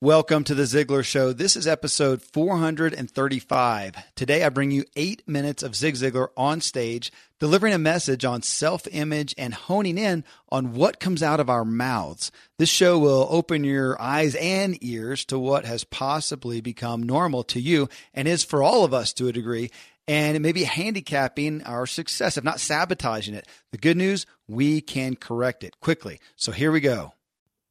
Welcome to the Ziglar Show. This is episode 435. Today I bring you eight minutes of Zig Ziglar on stage, delivering a message on self image and honing in on what comes out of our mouths. This show will open your eyes and ears to what has possibly become normal to you and is for all of us to a degree. And it may be handicapping our success, if not sabotaging it. The good news, we can correct it quickly. So here we go.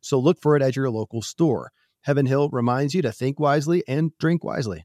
So look for it at your local store. Heaven Hill reminds you to think wisely and drink wisely.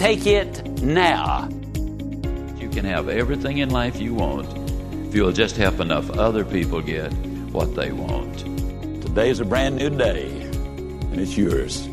Take it now. You can have everything in life you want if you'll just help enough other people get what they want. Today is a brand new day, and it's yours.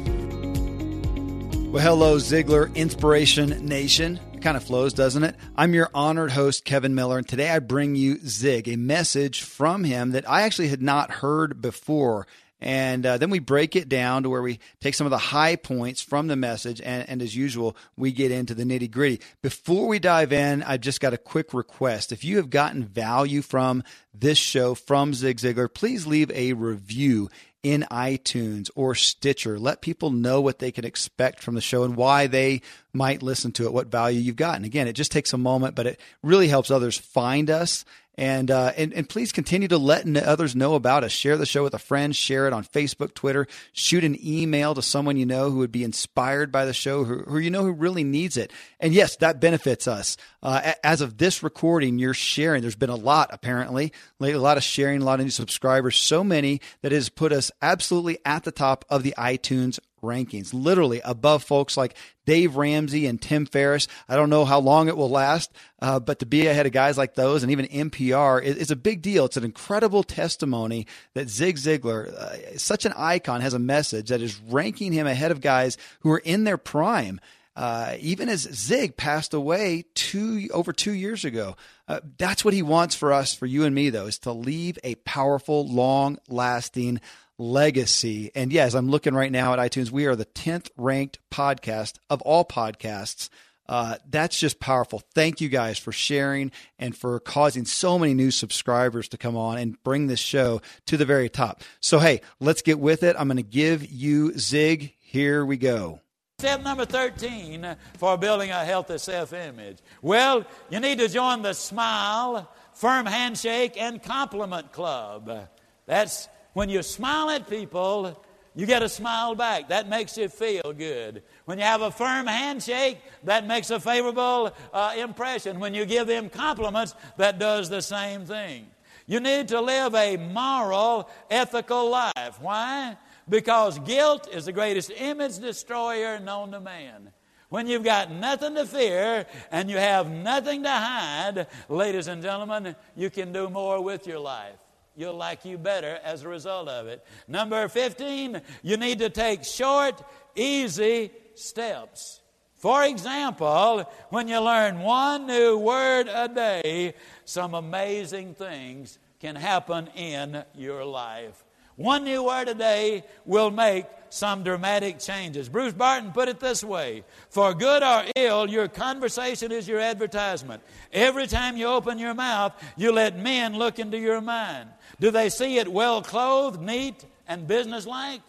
Well, hello, Ziglar Inspiration Nation. It kind of flows, doesn't it? I'm your honored host, Kevin Miller, and today I bring you Zig, a message from him that I actually had not heard before. And uh, then we break it down to where we take some of the high points from the message. And, and as usual, we get into the nitty gritty. Before we dive in, I've just got a quick request. If you have gotten value from this show from Zig Ziglar, please leave a review in iTunes or Stitcher. Let people know what they can expect from the show and why they might listen to it, what value you've gotten. Again, it just takes a moment, but it really helps others find us and, uh, and, and please continue to let others know about us. Share the show with a friend, share it on Facebook, Twitter, shoot an email to someone you know who would be inspired by the show, who, who you know who really needs it. And yes, that benefits us. Uh, as of this recording, you're sharing. There's been a lot, apparently, a lot of sharing, a lot of new subscribers, so many that has put us absolutely at the top of the iTunes rankings, literally above folks like Dave Ramsey and Tim Ferriss. I don't know how long it will last, uh, but to be ahead of guys like those and even NPR is, is, a big deal. It's an incredible testimony that Zig Ziglar, uh, such an icon, has a message that is ranking him ahead of guys who are in their prime. Uh, even as Zig passed away two over two years ago, uh, that's what he wants for us, for you and me, though, is to leave a powerful, long-lasting legacy. And yes, I'm looking right now at iTunes. We are the 10th ranked podcast of all podcasts. Uh, that's just powerful. Thank you guys for sharing and for causing so many new subscribers to come on and bring this show to the very top. So, hey, let's get with it. I'm going to give you Zig. Here we go. Step number 13 for building a healthy self image. Well, you need to join the Smile, Firm Handshake, and Compliment Club. That's when you smile at people, you get a smile back. That makes you feel good. When you have a firm handshake, that makes a favorable uh, impression. When you give them compliments, that does the same thing. You need to live a moral, ethical life. Why? Because guilt is the greatest image destroyer known to man. When you've got nothing to fear and you have nothing to hide, ladies and gentlemen, you can do more with your life. You'll like you better as a result of it. Number 15, you need to take short, easy steps. For example, when you learn one new word a day, some amazing things can happen in your life. One new word a day will make some dramatic changes. Bruce Barton put it this way For good or ill, your conversation is your advertisement. Every time you open your mouth, you let men look into your mind. Do they see it well clothed, neat, and businesslike?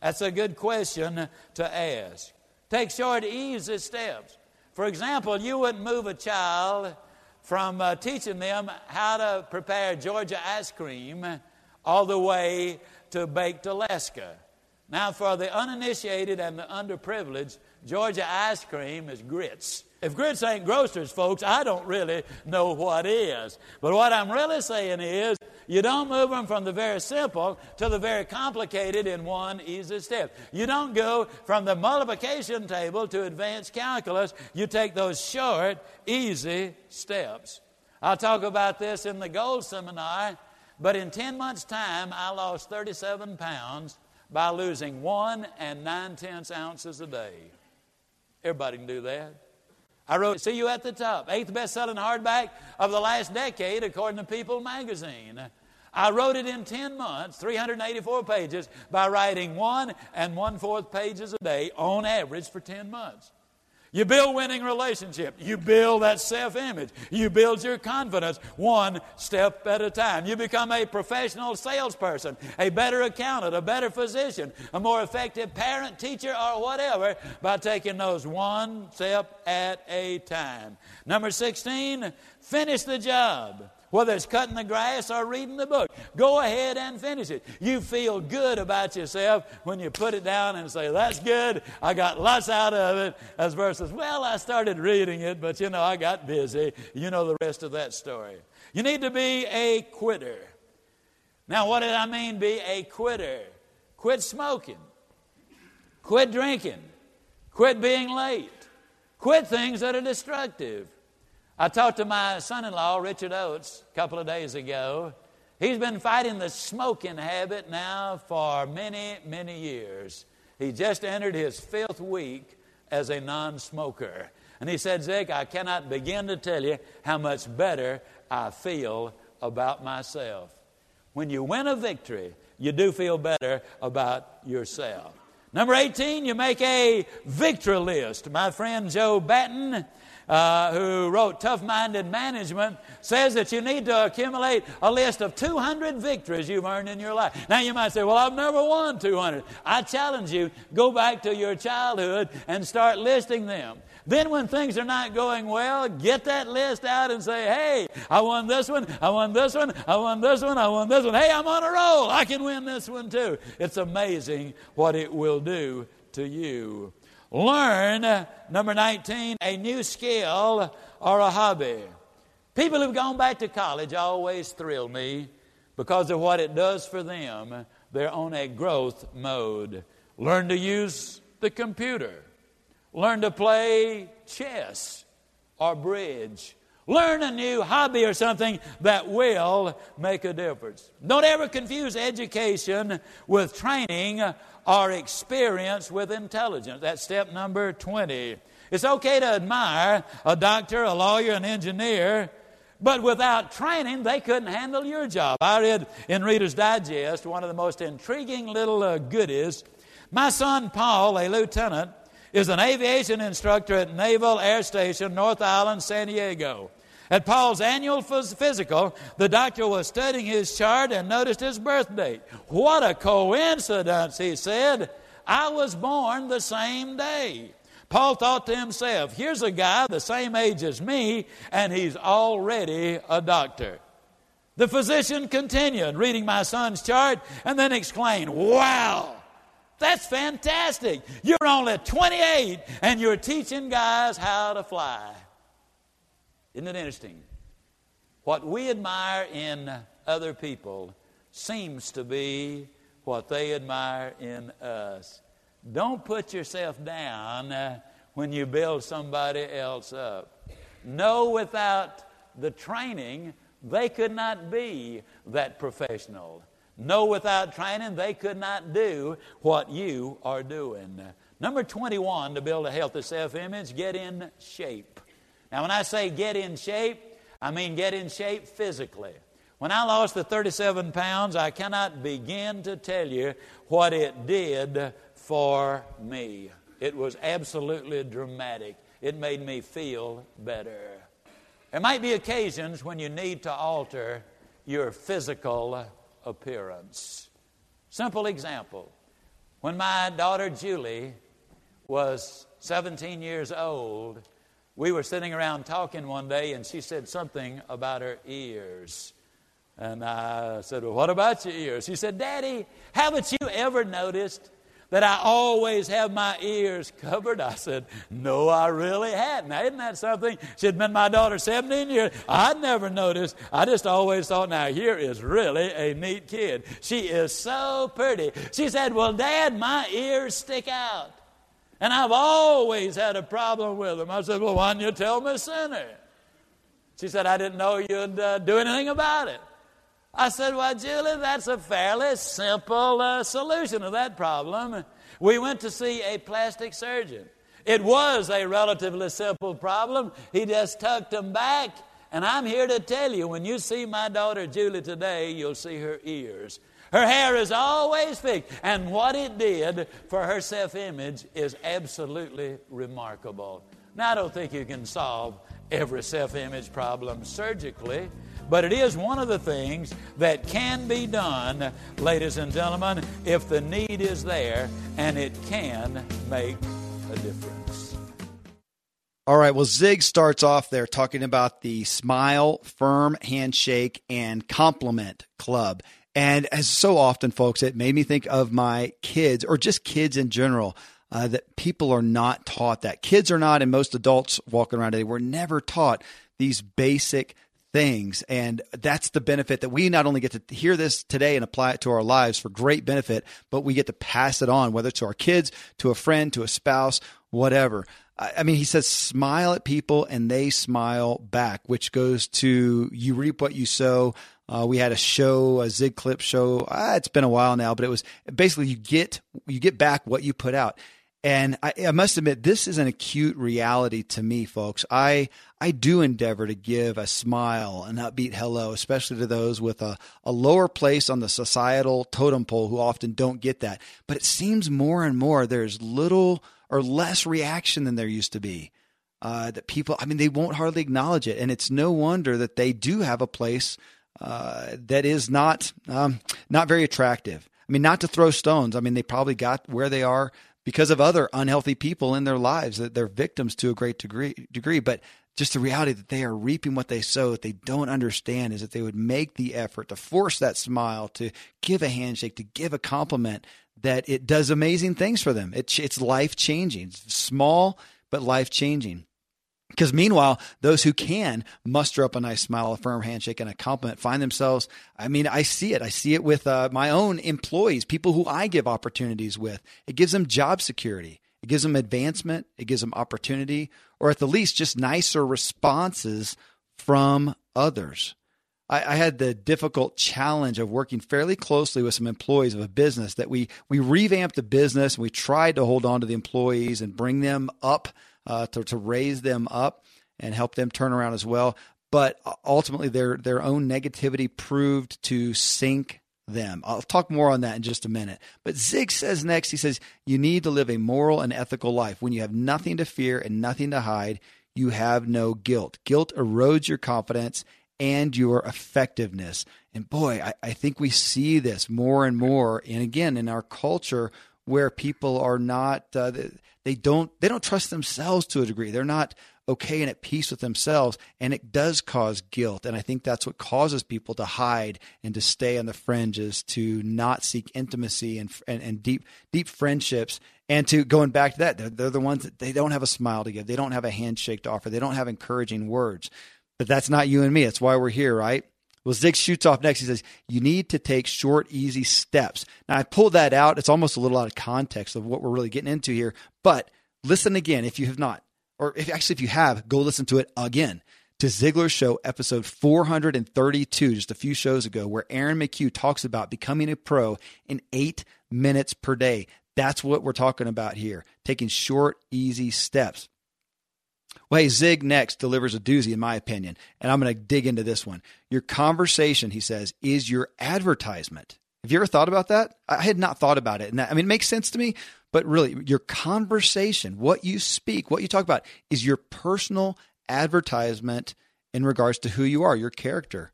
That's a good question to ask. Take short, easy steps. For example, you wouldn't move a child from uh, teaching them how to prepare Georgia ice cream all the way to baked Alaska. Now, for the uninitiated and the underprivileged, Georgia ice cream is grits. If grits ain't grocer's, folks, I don't really know what is. But what I'm really saying is, you don't move them from the very simple to the very complicated in one easy step. You don't go from the multiplication table to advanced calculus. You take those short, easy steps. I'll talk about this in the gold seminar but in 10 months' time, I lost 37 pounds by losing one and nine tenths ounces a day. Everybody can do that. I wrote See You at the Top, eighth best selling hardback of the last decade, according to People magazine. I wrote it in 10 months, 384 pages, by writing one and one fourth pages a day on average for 10 months. You build winning relationship. You build that self image. You build your confidence one step at a time. You become a professional salesperson, a better accountant, a better physician, a more effective parent, teacher, or whatever by taking those one step at a time. Number 16, finish the job whether it's cutting the grass or reading the book. Go ahead and finish it. You feel good about yourself when you put it down and say, That's good. I got lots out of it. As versus, Well, I started reading it, but you know, I got busy. You know the rest of that story. You need to be a quitter. Now, what did I mean, be a quitter? Quit smoking. Quit drinking. Quit being late. Quit things that are destructive. I talked to my son in law, Richard Oates, a couple of days ago. He's been fighting the smoking habit now for many, many years. He just entered his fifth week as a non smoker. And he said, Zig, I cannot begin to tell you how much better I feel about myself. When you win a victory, you do feel better about yourself. Number 18, you make a victory list. My friend Joe Batten uh, who wrote Tough Minded Management, says that you need to accumulate a list of 200 victories you've earned in your life. Now you might say, Well, I've never won 200. I challenge you, go back to your childhood and start listing them. Then, when things are not going well, get that list out and say, Hey, I won this one, I won this one, I won this one, I won this one. Hey, I'm on a roll. I can win this one too. It's amazing what it will do to you. Learn, uh, number 19, a new skill or a hobby. People who've gone back to college always thrill me because of what it does for them. They're on a growth mode. Learn to use the computer. Learn to play chess or bridge. Learn a new hobby or something that will make a difference. Don't ever confuse education with training or experience with intelligence. That's step number 20. It's okay to admire a doctor, a lawyer, an engineer, but without training, they couldn't handle your job. I read in Reader's Digest one of the most intriguing little uh, goodies. My son Paul, a lieutenant, is an aviation instructor at Naval Air Station, North Island, San Diego. At Paul's annual physical, the doctor was studying his chart and noticed his birth date. What a coincidence, he said. I was born the same day. Paul thought to himself, here's a guy the same age as me, and he's already a doctor. The physician continued reading my son's chart and then exclaimed, Wow! That's fantastic. You're only 28 and you're teaching guys how to fly. Isn't it interesting? What we admire in other people seems to be what they admire in us. Don't put yourself down uh, when you build somebody else up. Know without the training, they could not be that professional. Know without training, they could not do what you are doing. Number 21, to build a healthy self image, get in shape. Now, when I say get in shape, I mean get in shape physically. When I lost the 37 pounds, I cannot begin to tell you what it did for me. It was absolutely dramatic. It made me feel better. There might be occasions when you need to alter your physical appearance. Simple example. When my daughter Julie was 17 years old, we were sitting around talking one day, and she said something about her ears. And I said, Well, what about your ears? She said, Daddy, haven't you ever noticed that I always have my ears covered? I said, No, I really hadn't. Now, isn't that something? She'd been my daughter 17 years. I'd never noticed. I just always thought, Now, here is really a neat kid. She is so pretty. She said, Well, Dad, my ears stick out. And I've always had a problem with them. I said, Well, why didn't you tell me sooner? She said, I didn't know you'd uh, do anything about it. I said, Well, Julie, that's a fairly simple uh, solution to that problem. We went to see a plastic surgeon. It was a relatively simple problem. He just tucked them back. And I'm here to tell you when you see my daughter Julie today, you'll see her ears. Her hair is always fixed. And what it did for her self image is absolutely remarkable. Now, I don't think you can solve every self image problem surgically. But it is one of the things that can be done, ladies and gentlemen, if the need is there, and it can make a difference. All right, well, Zig starts off there talking about the Smile, Firm Handshake, and Compliment Club. And as so often, folks, it made me think of my kids or just kids in general. Uh, that people are not taught that. Kids are not, and most adults walking around today were never taught these basic things. And that's the benefit that we not only get to hear this today and apply it to our lives for great benefit, but we get to pass it on, whether to our kids, to a friend, to a spouse, whatever. I mean, he says, smile at people and they smile back, which goes to you reap what you sow. Uh, we had a show, a Zig Clip show. Ah, it's been a while now, but it was basically you get you get back what you put out. And I, I, must admit, this is an acute reality to me, folks. I I do endeavor to give a smile, an upbeat hello, especially to those with a, a lower place on the societal totem pole who often don't get that. But it seems more and more there's little or less reaction than there used to be. Uh, that people, I mean, they won't hardly acknowledge it, and it's no wonder that they do have a place uh, that is not um, not very attractive. I mean, not to throw stones. I mean, they probably got where they are because of other unhealthy people in their lives that they're victims to a great degree degree. But just the reality that they are reaping what they sow that they don't understand is that they would make the effort to force that smile to give a handshake to give a compliment that it does amazing things for them. It, it's life changing small but life changing because meanwhile, those who can muster up a nice smile, a firm handshake, and a compliment find themselves. I mean, I see it. I see it with uh, my own employees, people who I give opportunities with. It gives them job security, it gives them advancement, it gives them opportunity, or at the least, just nicer responses from others. I, I had the difficult challenge of working fairly closely with some employees of a business that we we revamped the business and we tried to hold on to the employees and bring them up uh, to, to raise them up and help them turn around as well. But ultimately, their their own negativity proved to sink them. I'll talk more on that in just a minute. But Zig says next, he says, You need to live a moral and ethical life. When you have nothing to fear and nothing to hide, you have no guilt. Guilt erodes your confidence and your effectiveness. And boy, I, I think we see this more and more. And again, in our culture where people are not, uh, they don't they don't trust themselves to a degree. They're not okay and at peace with themselves, and it does cause guilt. And I think that's what causes people to hide and to stay on the fringes, to not seek intimacy and and, and deep deep friendships. And to going back to that, they're, they're the ones that they don't have a smile to give. They don't have a handshake to offer. They don't have encouraging words. But that's not you and me. It's why we're here, right? Well, Zig shoots off next. He says, You need to take short, easy steps. Now, I pulled that out. It's almost a little out of context of what we're really getting into here, but listen again if you have not, or if actually, if you have, go listen to it again to Ziglar's show, episode 432, just a few shows ago, where Aaron McHugh talks about becoming a pro in eight minutes per day. That's what we're talking about here, taking short, easy steps. Well, hey, Zig next delivers a doozy, in my opinion, and I'm going to dig into this one. Your conversation, he says, is your advertisement. Have you ever thought about that? I had not thought about it. And that, I mean, it makes sense to me, but really, your conversation, what you speak, what you talk about, is your personal advertisement in regards to who you are, your character,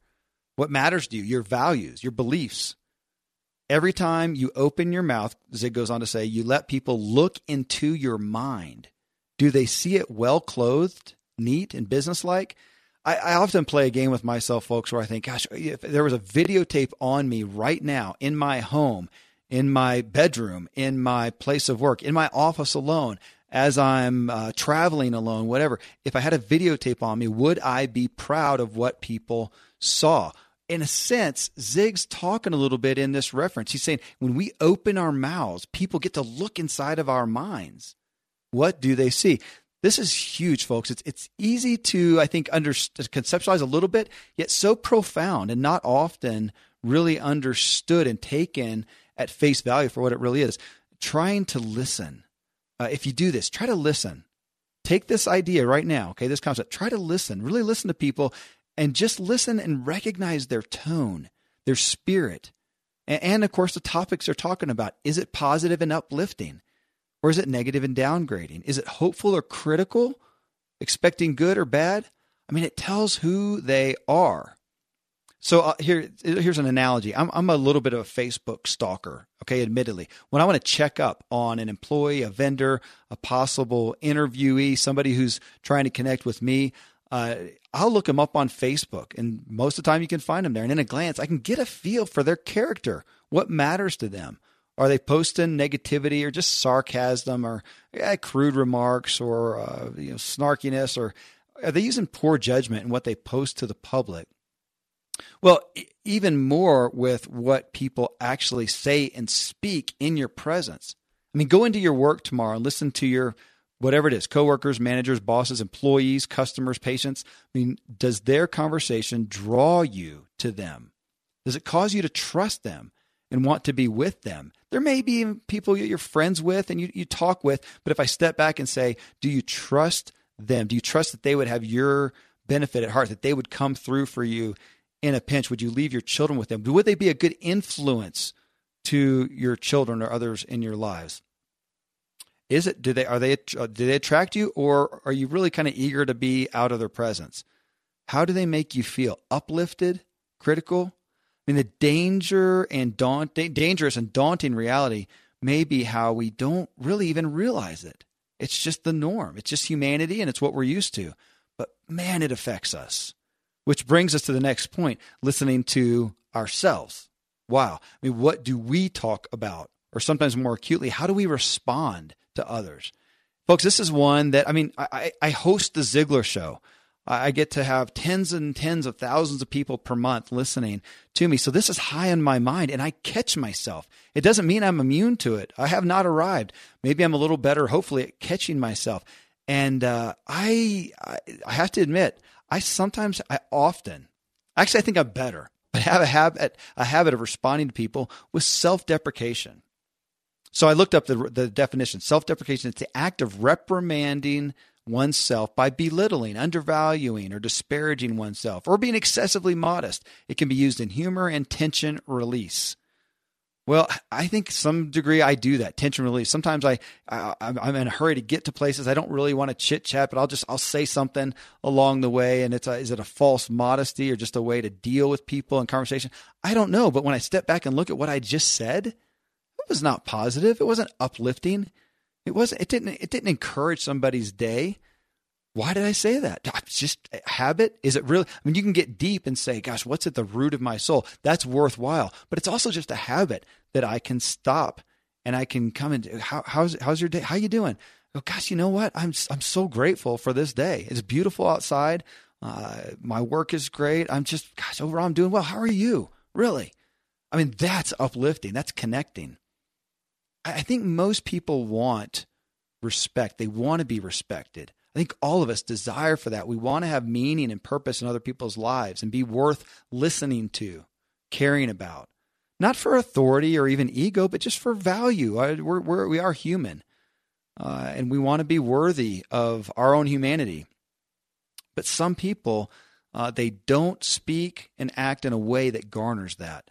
what matters to you, your values, your beliefs. Every time you open your mouth, Zig goes on to say, you let people look into your mind. Do they see it well clothed, neat, and businesslike? I, I often play a game with myself, folks, where I think, gosh, if there was a videotape on me right now in my home, in my bedroom, in my place of work, in my office alone, as I'm uh, traveling alone, whatever, if I had a videotape on me, would I be proud of what people saw? In a sense, Zig's talking a little bit in this reference. He's saying when we open our mouths, people get to look inside of our minds. What do they see? This is huge, folks. It's it's easy to I think under conceptualize a little bit, yet so profound and not often really understood and taken at face value for what it really is. Trying to listen. Uh, if you do this, try to listen. Take this idea right now, okay, this concept. Try to listen. Really listen to people and just listen and recognize their tone, their spirit, and, and of course the topics they're talking about. Is it positive and uplifting? Or is it negative and downgrading? Is it hopeful or critical, expecting good or bad? I mean, it tells who they are. So uh, here, here's an analogy. I'm, I'm a little bit of a Facebook stalker. Okay, admittedly, when I want to check up on an employee, a vendor, a possible interviewee, somebody who's trying to connect with me, uh, I'll look them up on Facebook, and most of the time you can find them there. And in a glance, I can get a feel for their character, what matters to them. Are they posting negativity or just sarcasm or yeah, crude remarks or uh, you know, snarkiness or are they using poor judgment in what they post to the public? Well, even more with what people actually say and speak in your presence. I mean, go into your work tomorrow and listen to your whatever it is coworkers, managers, bosses, employees, customers, patients. I mean, does their conversation draw you to them? Does it cause you to trust them? And want to be with them. There may be people you're friends with and you, you talk with, but if I step back and say, do you trust them? Do you trust that they would have your benefit at heart, that they would come through for you in a pinch? Would you leave your children with them? Would they be a good influence to your children or others in your lives? Is it do they are they uh, do they attract you or are you really kind of eager to be out of their presence? How do they make you feel? Uplifted, critical, mean, the danger and daunt, dangerous and daunting reality may be how we don't really even realize it. It's just the norm. It's just humanity and it's what we're used to. But man, it affects us. Which brings us to the next point listening to ourselves. Wow. I mean, what do we talk about? Or sometimes more acutely, how do we respond to others? Folks, this is one that, I mean, I, I host the Ziglar show. I get to have tens and tens of thousands of people per month listening to me. So this is high on my mind and I catch myself. It doesn't mean I'm immune to it. I have not arrived. Maybe I'm a little better, hopefully, at catching myself. And uh, I, I have to admit, I sometimes, I often, actually, I think I'm better, but have a habit, a habit of responding to people with self deprecation. So I looked up the, the definition. Self deprecation is the act of reprimanding oneself by belittling, undervaluing, or disparaging oneself, or being excessively modest. It can be used in humor and tension release. Well, I think some degree I do that tension release. Sometimes I, I am in a hurry to get to places I don't really want to chit chat, but I'll just I'll say something along the way, and it's a, is it a false modesty or just a way to deal with people in conversation? I don't know, but when I step back and look at what I just said, it was not positive. It wasn't uplifting. It wasn't. It didn't. It didn't encourage somebody's day. Why did I say that? Just habit. Is it really? I mean, you can get deep and say, "Gosh, what's at the root of my soul?" That's worthwhile. But it's also just a habit that I can stop and I can come and how, how's how's your day? How you doing? Oh, gosh, you know what? I'm I'm so grateful for this day. It's beautiful outside. Uh, my work is great. I'm just, gosh, overall, I'm doing well. How are you? Really? I mean, that's uplifting. That's connecting. I think most people want respect. They want to be respected. I think all of us desire for that. We want to have meaning and purpose in other people's lives and be worth listening to, caring about. Not for authority or even ego, but just for value. We're, we're we are human. Uh, and we want to be worthy of our own humanity. But some people, uh, they don't speak and act in a way that garners that.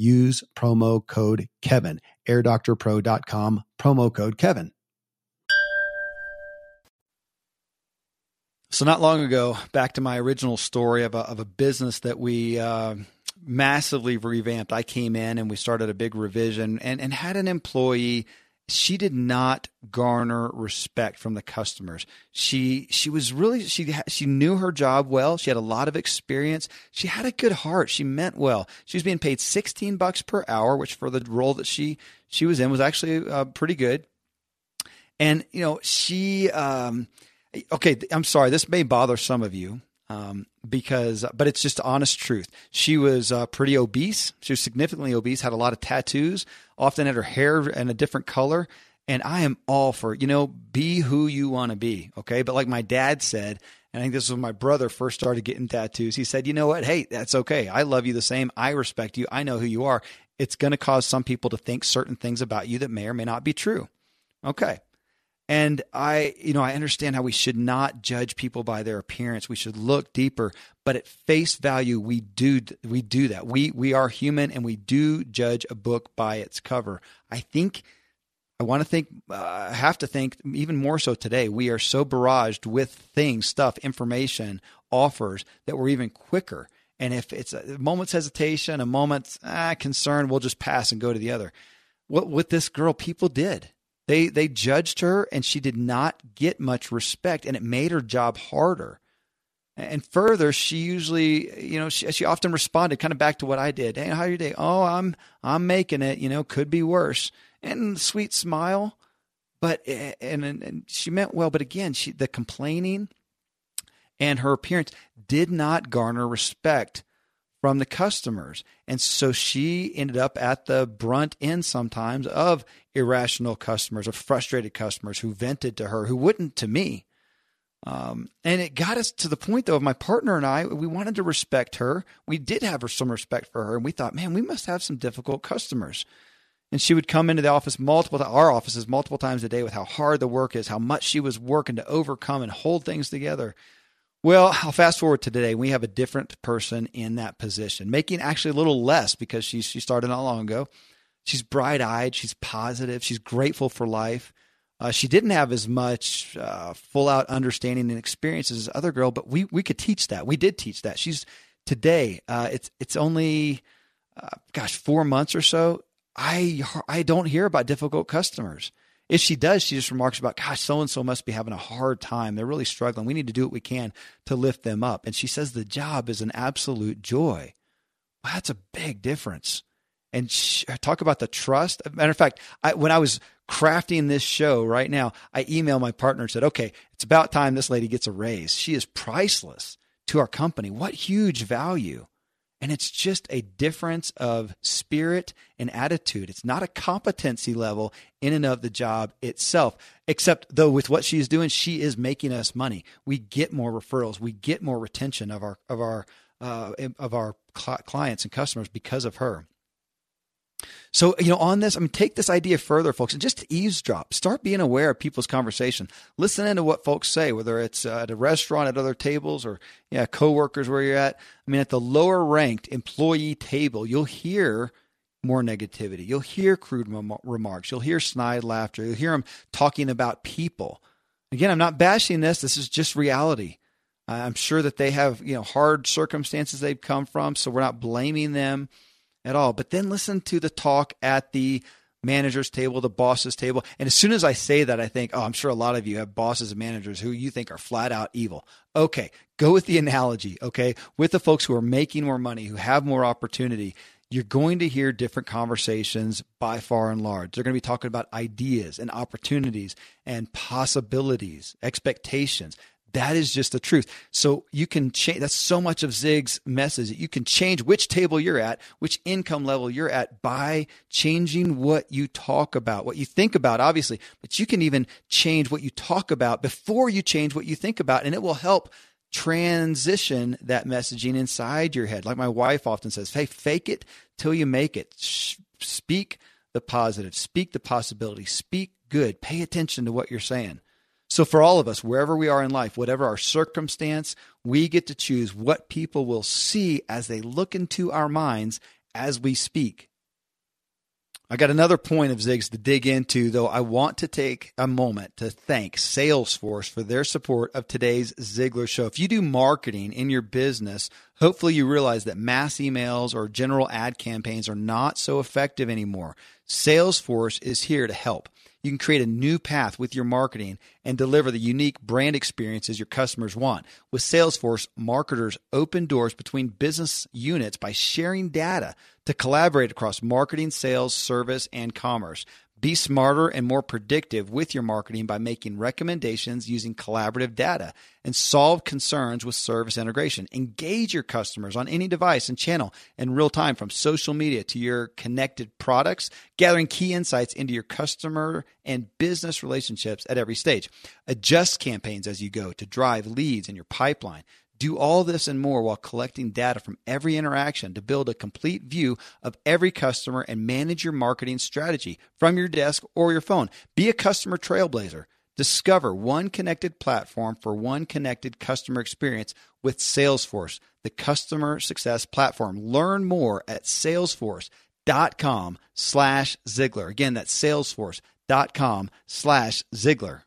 use promo code Kevin. AirDoctorPro.com, promo code Kevin. So, not long ago, back to my original story of a, of a business that we uh, massively revamped. I came in and we started a big revision and, and had an employee she did not garner respect from the customers. She she was really she she knew her job well. She had a lot of experience. She had a good heart. She meant well. She was being paid 16 bucks per hour, which for the role that she she was in was actually uh, pretty good. And you know, she um Okay, I'm sorry. This may bother some of you um, because, but it's just honest truth. She was uh, pretty obese. She was significantly obese, had a lot of tattoos, often had her hair in a different color. And I am all for, you know, be who you want to be. Okay. But like my dad said, and I think this was when my brother first started getting tattoos. He said, you know what? Hey, that's okay. I love you the same. I respect you. I know who you are. It's going to cause some people to think certain things about you that may or may not be true. Okay. And I, you know, I understand how we should not judge people by their appearance. We should look deeper, but at face value, we do we do that. We we are human, and we do judge a book by its cover. I think I want to think, uh, have to think even more so today. We are so barraged with things, stuff, information, offers that we're even quicker. And if it's a moment's hesitation, a moment's ah, concern, we'll just pass and go to the other. What with this girl, people did they they judged her and she did not get much respect and it made her job harder. And further, she usually, you know, she, she often responded kind of back to what I did. Hey, how are your day? Oh, I'm I'm making it. You know, could be worse. And sweet smile, but and, and she meant well. But again, she the complaining and her appearance did not garner respect from the customers. And so she ended up at the brunt end sometimes of irrational customers, of frustrated customers who vented to her, who wouldn't to me. Um, and it got us to the point, though, of my partner and I, we wanted to respect her. We did have some respect for her. And we thought, man, we must have some difficult customers. And she would come into the office multiple, our offices multiple times a day with how hard the work is, how much she was working to overcome and hold things together. Well, I'll fast forward to today. We have a different person in that position, making actually a little less because she she started not long ago. She's bright eyed. She's positive. She's grateful for life. Uh, she didn't have as much uh, full out understanding and experience as other girl, but we we could teach that. We did teach that. She's today. Uh, it's it's only, uh, gosh, four months or so. I I don't hear about difficult customers. If she does, she just remarks about, gosh, so and so must be having a hard time. They're really struggling. We need to do what we can to lift them up. And she says the job is an absolute joy. Well, that's a big difference. And she, talk about the trust. Matter of fact, I, when I was crafting this show right now, I emailed my partner and said, okay, it's about time this lady gets a raise. She is priceless to our company. What huge value. And it's just a difference of spirit and attitude. It's not a competency level in and of the job itself, except though with what she's doing, she is making us money. We get more referrals, we get more retention of our of our uh, of our clients and customers because of her. So, you know, on this, I mean, take this idea further, folks, and just eavesdrop. Start being aware of people's conversation. Listen into what folks say, whether it's uh, at a restaurant, at other tables, or yeah, coworkers where you're at. I mean, at the lower ranked employee table, you'll hear more negativity. You'll hear crude remarks. You'll hear snide laughter. You'll hear them talking about people. Again, I'm not bashing this. This is just reality. I'm sure that they have, you know, hard circumstances they've come from, so we're not blaming them at all. But then listen to the talk at the manager's table, the boss's table. And as soon as I say that, I think, oh, I'm sure a lot of you have bosses and managers who you think are flat out evil. Okay, go with the analogy, okay? With the folks who are making more money, who have more opportunity, you're going to hear different conversations by far and large. They're going to be talking about ideas and opportunities and possibilities, expectations. That is just the truth. So you can change. That's so much of Zig's message. You can change which table you're at, which income level you're at by changing what you talk about, what you think about, obviously, but you can even change what you talk about before you change what you think about. And it will help transition that messaging inside your head. Like my wife often says, Hey, fake it till you make it. Speak the positive, speak the possibility, speak good, pay attention to what you're saying. So, for all of us, wherever we are in life, whatever our circumstance, we get to choose what people will see as they look into our minds as we speak. I got another point of Zig's to dig into, though. I want to take a moment to thank Salesforce for their support of today's Ziglar show. If you do marketing in your business, hopefully you realize that mass emails or general ad campaigns are not so effective anymore. Salesforce is here to help you can create a new path with your marketing and deliver the unique brand experiences your customers want. With Salesforce, marketers open doors between business units by sharing data to collaborate across marketing, sales, service, and commerce. Be smarter and more predictive with your marketing by making recommendations using collaborative data and solve concerns with service integration. Engage your customers on any device and channel in real time from social media to your connected products, gathering key insights into your customer and business relationships at every stage. Adjust campaigns as you go to drive leads in your pipeline. Do all this and more while collecting data from every interaction to build a complete view of every customer and manage your marketing strategy from your desk or your phone. Be a customer trailblazer. Discover one connected platform for one connected customer experience with Salesforce, the customer success platform. Learn more at salesforce.com slash Ziglar. Again, that's salesforce.com slash Ziglar.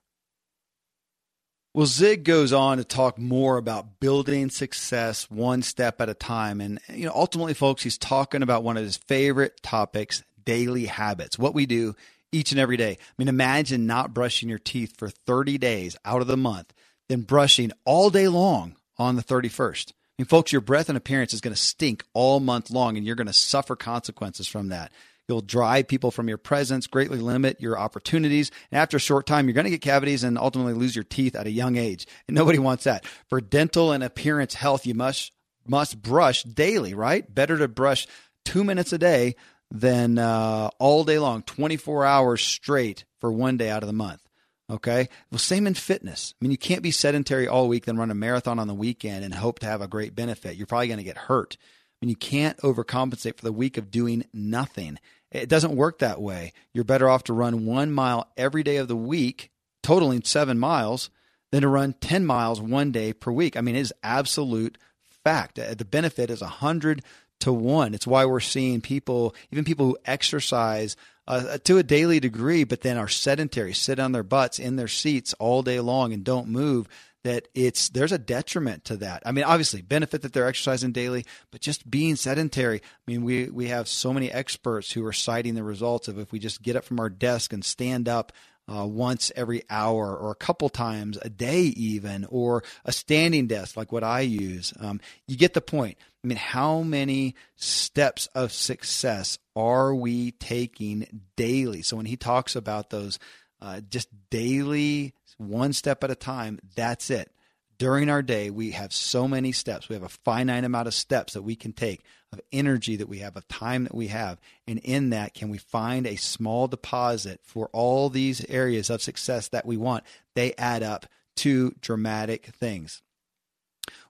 Well, Zig goes on to talk more about building success one step at a time. And, you know, ultimately, folks, he's talking about one of his favorite topics daily habits, what we do each and every day. I mean, imagine not brushing your teeth for 30 days out of the month, then brushing all day long on the 31st. I mean, folks, your breath and appearance is going to stink all month long, and you're going to suffer consequences from that. You'll drive people from your presence, greatly limit your opportunities. And after a short time, you're going to get cavities and ultimately lose your teeth at a young age. And nobody wants that. For dental and appearance health, you must must brush daily, right? Better to brush two minutes a day than uh, all day long, 24 hours straight for one day out of the month. Okay. Well, same in fitness. I mean, you can't be sedentary all week, then run a marathon on the weekend and hope to have a great benefit. You're probably going to get hurt mean, you can't overcompensate for the week of doing nothing. It doesn't work that way. You're better off to run one mile every day of the week, totaling seven miles, than to run 10 miles one day per week. I mean, it is absolute fact. Uh, the benefit is 100 to 1. It's why we're seeing people, even people who exercise uh, to a daily degree, but then are sedentary, sit on their butts in their seats all day long and don't move that it's there's a detriment to that. I mean, obviously, benefit that they're exercising daily, but just being sedentary. I mean, we we have so many experts who are citing the results of if we just get up from our desk and stand up uh, once every hour or a couple times a day, even, or a standing desk like what I use. Um, you get the point. I mean, how many steps of success are we taking daily? So when he talks about those uh, just daily one step at a time. That's it. During our day, we have so many steps. We have a finite amount of steps that we can take, of energy that we have, of time that we have. And in that, can we find a small deposit for all these areas of success that we want? They add up to dramatic things.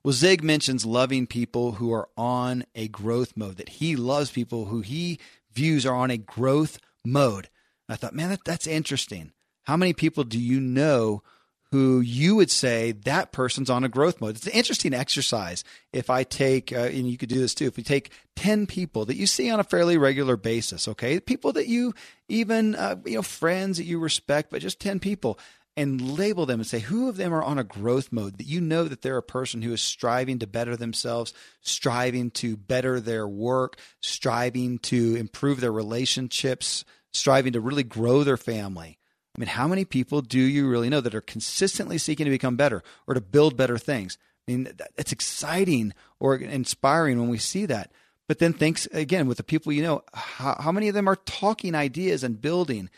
Well, Zig mentions loving people who are on a growth mode, that he loves people who he views are on a growth mode. I thought, man, that, that's interesting. How many people do you know who you would say that person's on a growth mode? It's an interesting exercise. If I take, uh, and you could do this too, if we take 10 people that you see on a fairly regular basis, okay, people that you even, uh, you know, friends that you respect, but just 10 people, and label them and say who of them are on a growth mode that you know that they're a person who is striving to better themselves, striving to better their work, striving to improve their relationships, striving to really grow their family. I mean, how many people do you really know that are consistently seeking to become better or to build better things? I mean, it's exciting or inspiring when we see that. But then thanks again with the people you know, how, how many of them are talking ideas and building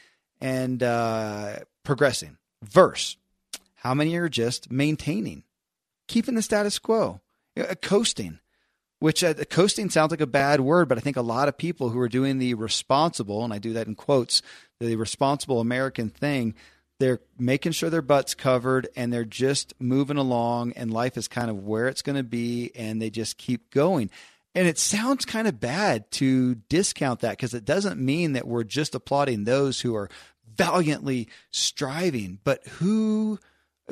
and uh, progressing? Verse, how many are just maintaining, keeping the status quo, uh, coasting? Which uh, coasting sounds like a bad word, but I think a lot of people who are doing the responsible, and I do that in quotes, the responsible American thing, they're making sure their butt's covered and they're just moving along and life is kind of where it's going to be and they just keep going. And it sounds kind of bad to discount that because it doesn't mean that we're just applauding those who are valiantly striving, but who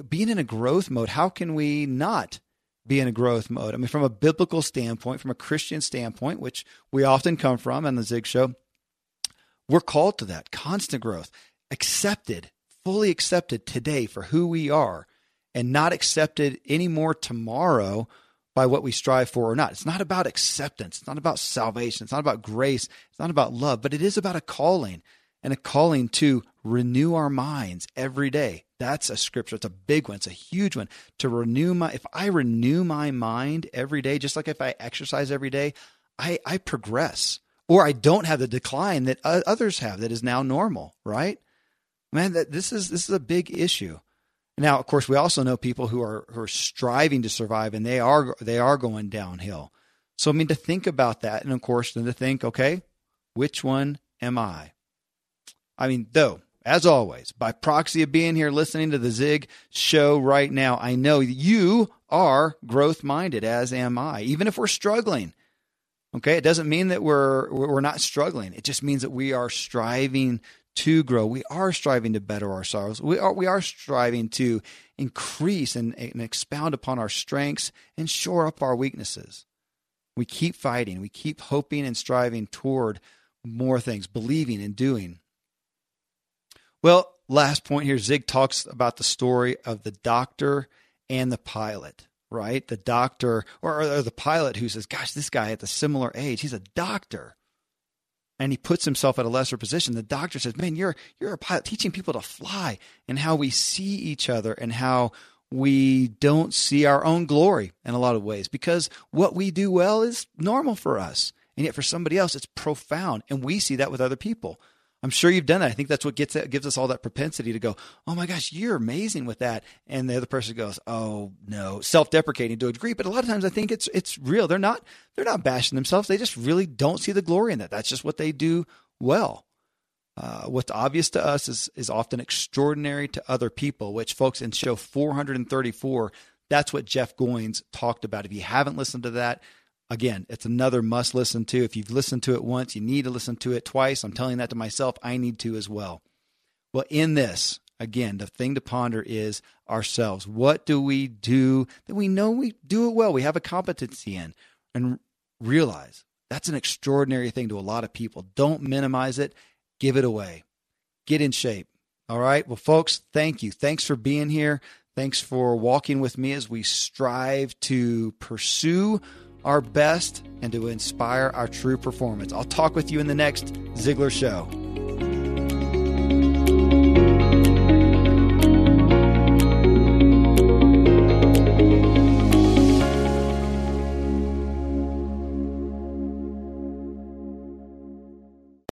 being in a growth mode, how can we not be in a growth mode? I mean, from a biblical standpoint, from a Christian standpoint, which we often come from on the Zig Show, we're called to that constant growth, accepted, fully accepted today for who we are, and not accepted anymore tomorrow by what we strive for or not. It's not about acceptance. It's not about salvation. It's not about grace. It's not about love, but it is about a calling and a calling to renew our minds every day. That's a scripture. It's a big one. It's a huge one. To renew my, if I renew my mind every day, just like if I exercise every day, I, I progress or I don't have the decline that others have that is now normal, right? Man, that this is this is a big issue. Now, of course, we also know people who are who are striving to survive and they are they are going downhill. So I mean to think about that and of course then to think, okay, which one am I? I mean, though, as always, by proxy of being here listening to the Zig show right now, I know you are growth minded, as am I, even if we're struggling. Okay, it doesn't mean that we're we're not struggling. It just means that we are striving to grow. We are striving to better ourselves. We are we are striving to increase and, and expound upon our strengths and shore up our weaknesses. We keep fighting. We keep hoping and striving toward more things, believing and doing. Well, last point here Zig talks about the story of the doctor and the pilot right? The doctor or, or the pilot who says, Gosh, this guy at the similar age, he's a doctor. And he puts himself at a lesser position. The doctor says, Man, you're you're a pilot teaching people to fly and how we see each other and how we don't see our own glory in a lot of ways because what we do well is normal for us. And yet for somebody else, it's profound. And we see that with other people. I'm sure you've done that. I think that's what gets gives us all that propensity to go, "Oh my gosh, you're amazing with that," and the other person goes, "Oh no," self-deprecating to a degree. But a lot of times, I think it's it's real. They're not they're not bashing themselves. They just really don't see the glory in that. That's just what they do well. Uh, what's obvious to us is is often extraordinary to other people. Which, folks, in show 434, that's what Jeff Goins talked about. If you haven't listened to that, Again, it's another must listen to. If you've listened to it once, you need to listen to it twice. I'm telling that to myself. I need to as well. Well, in this, again, the thing to ponder is ourselves. What do we do that we know we do it well? We have a competency in, and realize that's an extraordinary thing to a lot of people. Don't minimize it, give it away. Get in shape. All right. Well, folks, thank you. Thanks for being here. Thanks for walking with me as we strive to pursue our best and to inspire our true performance. I'll talk with you in the next Ziglar Show.